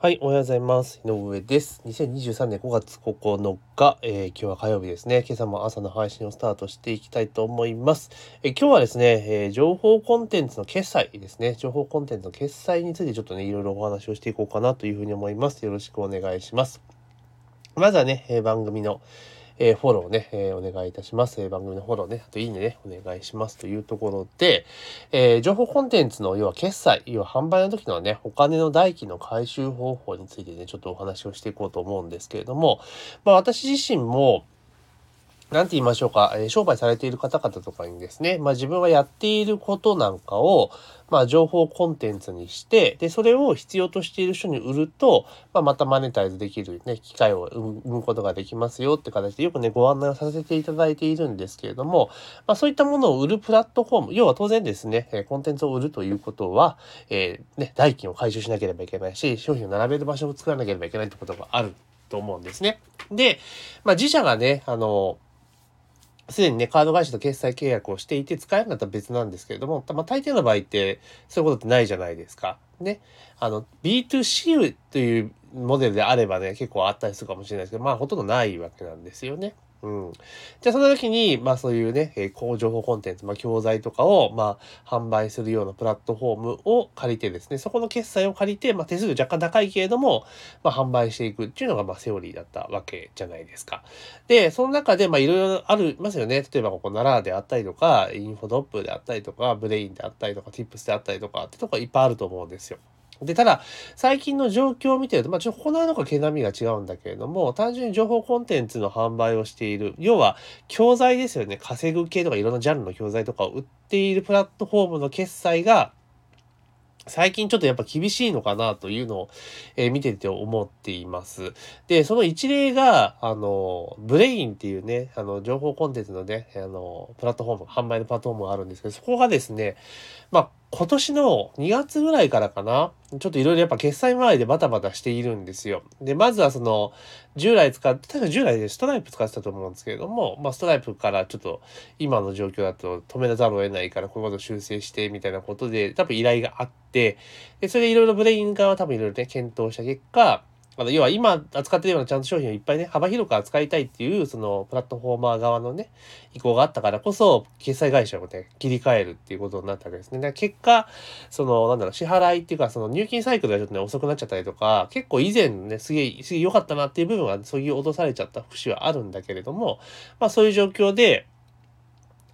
はい、おはようございます。井上です。2023年5月9日、えー、今日は火曜日ですね。今朝も朝の配信をスタートしていきたいと思います。え、今日はですね、えー、情報コンテンツの決済ですね。情報コンテンツの決済についてちょっとね、いろいろお話をしていこうかなというふうに思います。よろしくお願いします。まずはね、え番組の、えー、フォローね、えー、お願いいたします。え、番組のフォローね、あといいねね、お願いしますというところで、え情報コンテンツの要は決済、要は販売の時のね、お金の代金の回収方法についてね、ちょっとお話をしていこうと思うんですけれども、まあ私自身も、なんて言いましょうか、えー、商売されている方々とかにですね、まあ自分がやっていることなんかを、まあ情報コンテンツにして、で、それを必要としている人に売ると、まあまたマネタイズできるね、機会を生むことができますよって形でよくね、ご案内をさせていただいているんですけれども、まあそういったものを売るプラットフォーム、要は当然ですね、コンテンツを売るということは、えー、ね、代金を回収しなければいけないし、商品を並べる場所を作らなければいけないってことがあると思うんですね。で、まあ自社がね、あの、すでにね、カード会社と決済契約をしていて使えるんだったら別なんですけれども、まあ、大抵の場合って、そういうことってないじゃないですか。ね。あの、B2C というモデルであればね、結構あったりするかもしれないですけど、まあ、ほとんどないわけなんですよね。うん。じゃあその時に、まあそういうね、えー、高情報コンテンツ、まあ教材とかを、まあ販売するようなプラットフォームを借りてですね、そこの決済を借りて、まあ手数料若干高いけれども、まあ販売していくっていうのが、まあセオリーだったわけじゃないですか。で、その中で、まあいろいろありますよね。例えばココナラであったりとか、インフォトップであったりとか、ブレインであったりとか、ティップスであったりとかってとこいっぱいあると思うんですよ。で、ただ、最近の状況を見てると、まあ、ちょっとこののか毛並みが違うんだけれども、単純に情報コンテンツの販売をしている、要は、教材ですよね。稼ぐ系とかいろんなジャンルの教材とかを売っているプラットフォームの決済が、最近ちょっとやっぱ厳しいのかなというのを、え、見てて思っています。で、その一例が、あの、ブレインっていうね、あの、情報コンテンツのね、あの、プラットフォーム、販売のプラットフォームがあるんですけど、そこがですね、まあ、今年の2月ぐらいからかな、ちょっといろいろやっぱ決済周りでバタバタしているんですよ。で、まずはその、従来使って、確か従来でストライプ使ってたと思うんですけれども、まあストライプからちょっと今の状況だと止めざるを得ないからこういうこと修正してみたいなことで多分依頼があって、で、それでいろいろブレイン側は多分いろいろね、検討した結果、あの、要は今扱ってるようなちゃんと商品をいっぱいね、幅広く扱いたいっていう、その、プラットフォーマー側のね、意向があったからこそ、決済会社をね、切り替えるっていうことになったわけですね。で結果、その、なんだろう、支払いっていうか、その入金サイクルがちょっとね、遅くなっちゃったりとか、結構以前ね、すげえ、すげえ良かったなっていう部分は、そういう脅されちゃった節はあるんだけれども、まあそういう状況で、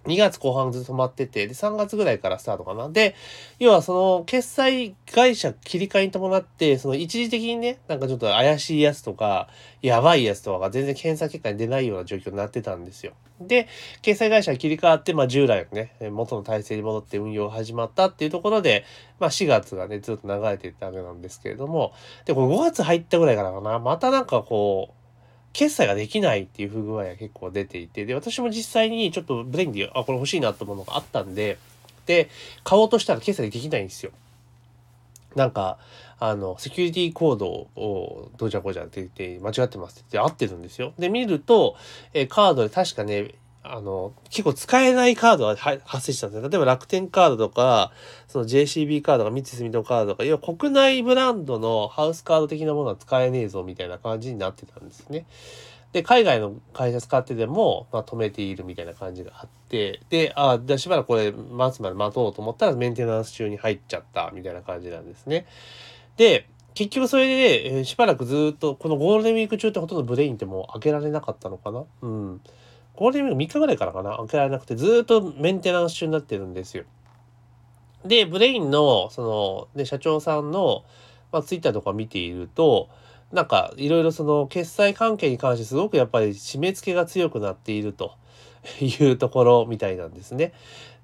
2月後半ずっと止まってて、で、3月ぐらいからスタートかな。で、要はその、決済会社切り替えに伴って、その一時的にね、なんかちょっと怪しいやつとか、やばいやつとかが全然検査結果に出ないような状況になってたんですよ。で、決済会社切り替わって、まあ従来のね、元の体制に戻って運用が始まったっていうところで、まあ4月がね、ずっと流れていったわけなんですけれども、で、これ5月入ったぐらいからかな、またなんかこう、決済ができないっていう不具合が結構出ていて、で、私も実際にちょっとブレインで、あ、これ欲しいなと思うのがあったんで、で、買おうとしたら決済できないんですよ。なんか、あの、セキュリティコードをどうじゃこうじゃって言って間違ってますって言って合ってるんですよ。で、見ると、えカードで確かね、あの、結構使えないカードが発生したんですよ。例えば楽天カードとか、その JCB カードとか三井住友カードとか、要は国内ブランドのハウスカード的なものは使えねえぞみたいな感じになってたんですね。で、海外の会社使ってでも、まあ、止めているみたいな感じがあって、で、ああ、しばらくこれ待つまで待とうと思ったらメンテナンス中に入っちゃったみたいな感じなんですね。で、結局それで、え、しばらくずっと、このゴールデンウィーク中ってほとんど Brain ってもう開けられなかったのかな？うん。ゴールデンウィーク3日ぐらいからかな開けられなくて、ずっとメンテナンス中になってるんですよ。で、 Brain の、その、ね、社長さんの、まあ、ツイッターとか見ていると、なんか、いろいろその、決済関係に関してすごくやっぱり締め付けが強くなっているというところみたいなんですね。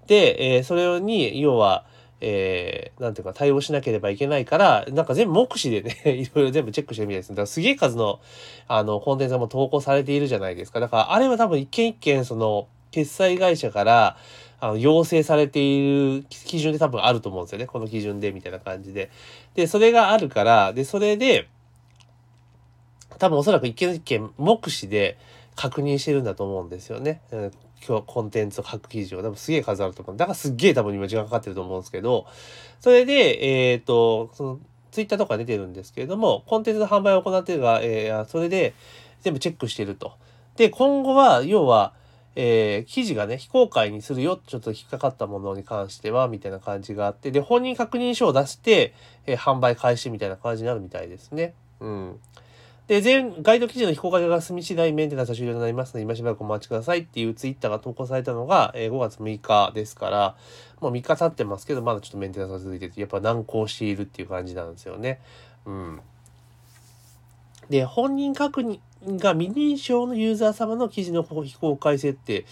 で、えー、それに、要は、えー、なんていうか対応しなければいけないから、なんか全部目視でね いろいろ全部チェックしてるみたいです。だからすげえ数の、あの、コンテンツも投稿されているじゃないですか。だからあれは多分一件一件、その、決済会社から、あの、要請されている基準で多分あると思うんですよね。この基準で、みたいな感じで。で、それがあるから、で、それで、多分おそらく一件一件目視で確認してるんだと思うんですよね。うん今日コンテンツを書く記事を多分すげえ数あると思う。だからすっげえ多分今時間かかってると思うんですけど、それで、えっ、ー、と、その、ツイッターとか出てるんですけれども、コンテンツの販売を行っているが、えー、それで全部チェックしてると。で、今後は、要は、えー、記事がね、非公開にするよ、ちょっと引っかかったものに関しては、みたいな感じがあって、で、本人確認書を出して、えー、販売開始みたいな感じになるみたいですね。うん。で、全、ガイド記事の非公開が済み次第メンテナンスは終了となりますので、今しばらくお待ちくださいっていうツイッターが投稿されたのが、え、5月6日ですから、もう3日経ってますけど、まだちょっとメンテナンスが続いてて、やっぱ難航しているっていう感じなんですよね。うん。で、本人確認が未認証のユーザー様の記事の非公開設定。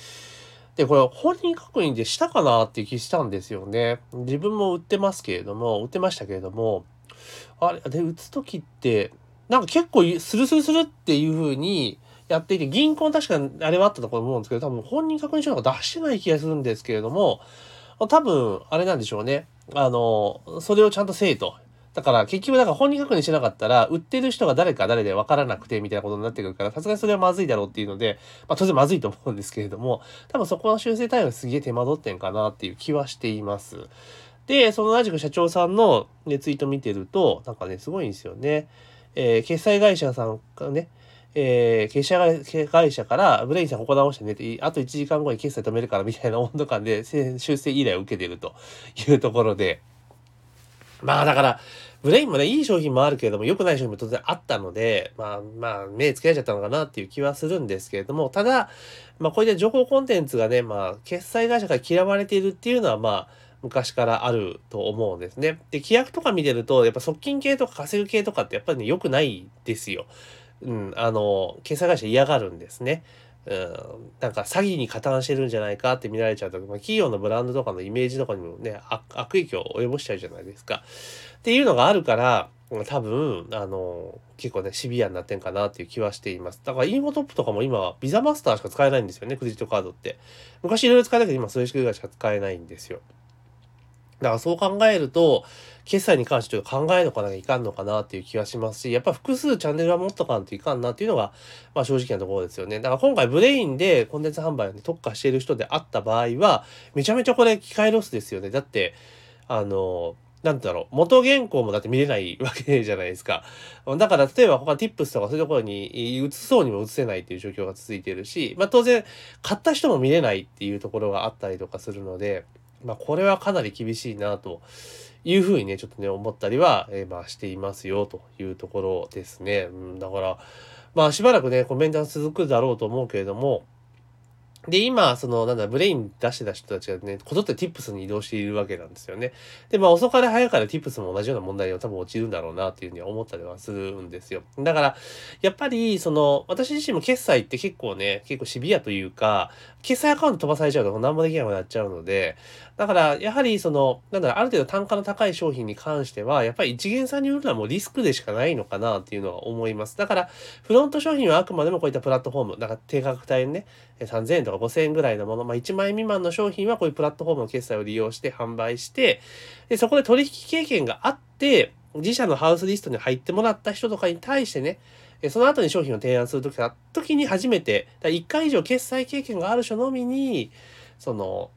で、これ本人確認でしたかなっていう気したんですよね。自分も売ってますけれども、売ってましたけれども、あれ、で、打つときって、なんか結構スルスルスルっていう風にやっていて、銀行確かにあれはあったと思うんですけど、多分本人確認書なんか出してない気がするんですけれども、多分、あれなんでしょうね。あの、それをちゃんとせえと。だから結局だから本人確認しなかったら、売ってる人が誰か誰で分からなくてみたいなことになってくるから、さすがにそれはまずいだろうっていうので、まあ当然まずいと思うんですけれども、多分そこの修正対応すげえ手間取ってんかなっていう気はしています。で、その同じく社長さんの、ね、ツイート見てると、なんかね、すごいんですよね。えー、決済会社さんがね、えー、決済会社から Brain さんここ直してねって、あと1時間後に決済止めるからみたいな温度感で修正依頼を受けているというところで、まあだから、 Brain もね、いい商品もあるけれども、良くない商品も当然あったので、まあまあ、目つけられちゃったのかなっていう気はするんですけれども、ただ、まあこういった情報コンテンツがね、まあ、決済会社から嫌われているっていうのは、まあ、昔からあると思うんですね。で、規約とか見てると、やっぱ側近系とか稼ぐ系とかってやっぱりね、良くないですよ。うん、あの、決済会社嫌がるんですね。うん、なんか詐欺に加担してるんじゃないかって見られちゃうと、まあ、企業のブランドとかのイメージとかにもね、悪影響を及ぼしちゃうじゃないですか。っていうのがあるから、多分、あの、結構ね、シビアになってんかなっていう気はしています。だから、インフォトップとかも今、ビザマスターしか使えないんですよね、クレジットカードって。昔いろいろ使えたけど、今、それしかしか使えないんですよ。だからそう考えると、決済に関して考えとかなきゃいかんのかなっていう気がしますし、やっぱ複数チャンネルは持っとかんといかんなっていうのが、まあ正直なところですよね。だから今回 Brain でコンテンツ販売に特化している人であった場合は、めちゃめちゃこれ機会ロスですよね。だって、あの、なんだろう、元原稿もだって見れないわけじゃないですか。だから例えば他 tips とかそういうところに移そうにも移せないっていう状況が続いているし、まあ当然買った人も見れないっていうところがあったりとかするので、まあこれはかなり厳しいなというふうにね、ちょっとね、思ったりは、えー、まあしていますよというところですね。うん、だから、まあしばらくね、コメント続くだろうと思うけれども、で、今、その、なんだ、ブレイン出してた人たちがね、こぞって tips に移動しているわけなんですよね。で、まあ、遅かれ早かれ tips も同じような問題を多分落ちるんだろうなっていうふうには思ったりはするんですよ。だから、やっぱり、その、私自身も決済って結構ね、結構シビアというか、決済アカウント飛ばされちゃうと何もできなくなっちゃうので、だから、やはりその、なんだろ、ある程度単価の高い商品に関しては、やっぱり一元さんに売るのはもうリスクでしかないのかなっていうのは思います。だから、フロント商品はあくまでもこういったプラットフォーム、だから低価格帯ね、3000円とか5000円ぐらいのもの、まあ1万円未満の商品はこういうプラットフォームの決済を利用して販売して、で、そこで取引経験があって、自社のハウスリストに入ってもらった人とかに対してね、その後に商品を提案するとき時に初めて、だ1回以上決済経験がある人のみに、その、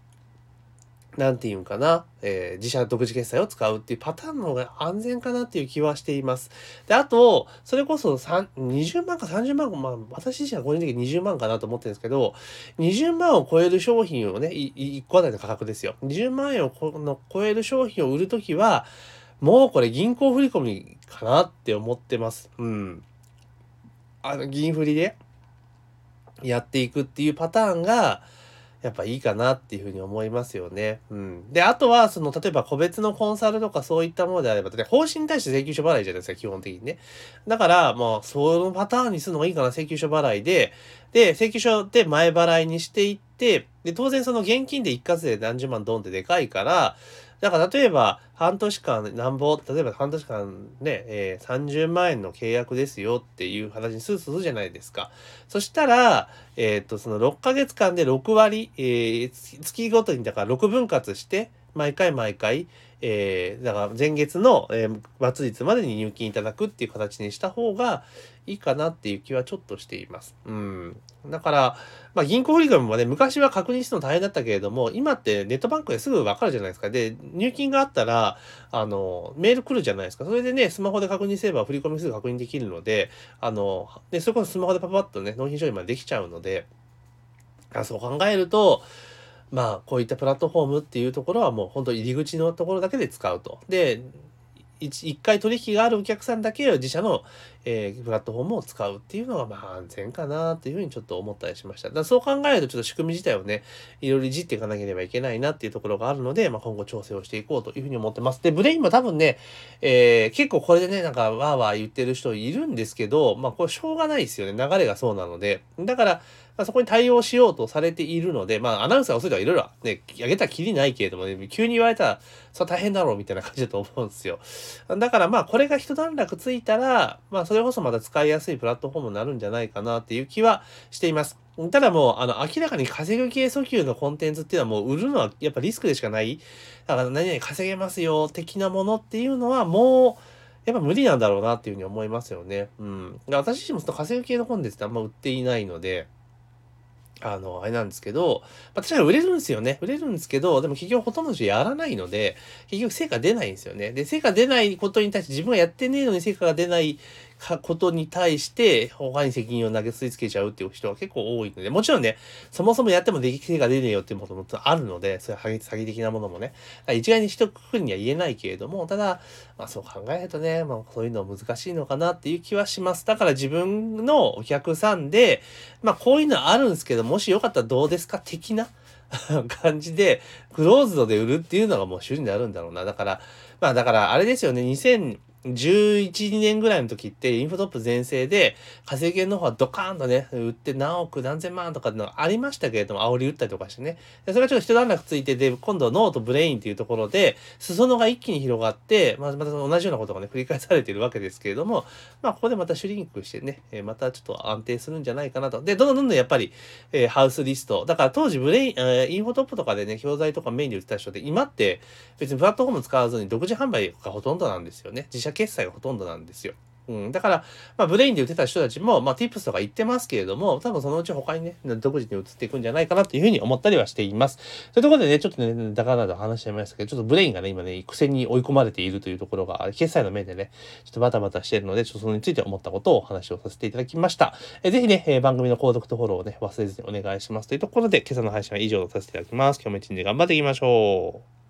なんていうんかな、えー、自社独自決済を使うっていうパターンの方が安全かなっていう気はしています。で、あと、それこそ20万か30万か、まあ、私自身は個人的に20万かなと思ってるんですけど、20万を超える商品をね、1個あたりの価格ですよ。20万円をの超える商品を売るときは、もうこれ銀行振込かなって思ってます。うん。あの、銀振りでやっていくっていうパターンが、やっぱいいかなっていうふうに思いますよね。うん。で、あとは、その、例えば個別のコンサルとかそういったものであれば、方針に対して請求書払いじゃないですか、基本的にね。だから、もう、そのパターンにするのがいいかな、請求書払いで、で、請求書で前払いにしていって、で、当然その現金で一括で何十万ドンってでかいから、だから例えば半年間なんぼ、例えば半年間ね、えー、30万円の契約ですよっていう話にするするじゃないですか。そしたら、えっ、と、その6ヶ月間で6割、えー、月ごとにだから6分割して、毎回毎回、えー、だから前月の、えー、末日までに入金いただくっていう形にした方がいいかなっていう気はちょっとしています。うん。だから、まあ銀行振込もね、昔は確認するの大変だったけれども、今ってネットバンクですぐわかるじゃないですか。で、入金があったら、あの、メール来るじゃないですか。それでね、スマホで確認すれば振り込みすぐ確認できるので、あの、で、それこそスマホでパパッとね、納品処理までできちゃうので、あそう考えると、まあ、こういったプラットフォームっていうところはもう本当入り口のところだけで使うと。で、一回取引があるお客さんだけ自社の、えー、プラットフォームを使うっていうのがまあ安全かなっていうふうにちょっと思ったりしました。だそう考えるとちょっと仕組み自体をね、いろいろいじっていかなければいけないなっていうところがあるので、まあ、今後調整をしていこうというふうに思ってます。で、ブレインも多分ね、えー、結構これでね、なんかわーわー言ってる人いるんですけど、まあこれしょうがないですよね。流れがそうなので。だから、まあ、そこに対応しようとされているので、まあ、アナウンサーが遅いとかいろいろね、あげたらきりないけれどもね、急に言われたら、それ大変だろうみたいな感じだと思うんですよ。だからまあ、これが一段落ついたら、まあ、それこそまた使いやすいプラットフォームになるんじゃないかなっていう気はしています。ただもう、あの、明らかに稼ぐ系訴求のコンテンツっていうのはもう売るのはやっぱリスクでしかない。だから何々稼げますよ、的なものっていうのはもう、やっぱ無理なんだろうなっていうふうに思いますよね。うん。私自身もその稼ぐ系のコンテンツってあんま売っていないので、あの、あれなんですけど、まあ、確かに売れるんですよね。売れるんですけど、でも結局ほとんどの人やらないので、結局成果出ないんですよね。で、成果出ないことに対して自分がやってねえのに成果が出ないことに対して、他に責任を投げすりつけちゃうっていう人は結構多いので、もちろんね、そもそもやっても出来が出ねえよっていうこともあるので、そういう詐欺的なものもね、一概に一括りには言えないけれども、ただ、まあそう考えるとね、まあそういうの難しいのかなっていう気はします。だから自分のお客さんで、まあこういうのあるんですけど、もしよかったらどうですか？的な 感じで、クローズドで売るっていうのがもう主になるんだろうな。だから、まあだからあれですよね、2000、11、2年ぐらいの時って、インフォトップ全盛で、稼ぎの方はドカーンとね、売って何億何千万とかのありましたけれども、煽り打ったりとかしてね。それがちょっと一段落ついて、で、今度 note Brain っていうところで、裾野が一気に広がって、まあ、また同じようなことがね、繰り返されているわけですけれども、まあ、ここでまたシュリンクしてね、えまたちょっと安定するんじゃないかなと。で、どんどんどんどんやっぱり、えー、ハウスリスト。だから当時 Brain、えー、インフォトップとかでね、教材とかメインで売ってた人で、今って別にプラットフォーム使わずに独自販売がほとんどなんですよね。自社決済がほとんどなんですよ。うん。だから、まあ、 Brain で売ってた人たちも、まあ、tips とか言ってますけれども、多分そのうち他にね、独自に移っていくんじゃないかなっていうふうに思ったりはしています。というところでね、ちょっとね、だらだらと話しちゃいましたけど、ちょっと Brain がね、今ね、苦戦に追い込まれているというところが、決済の面でね、ちょっとバタバタしているので、ちょっとそれについて思ったことをお話をさせていただきました。えぜひね、え番組の購読とフォローをね、忘れずにお願いしますというところで、今朝の配信は以上とさせていただきます。今日も一日頑張っていきましょう。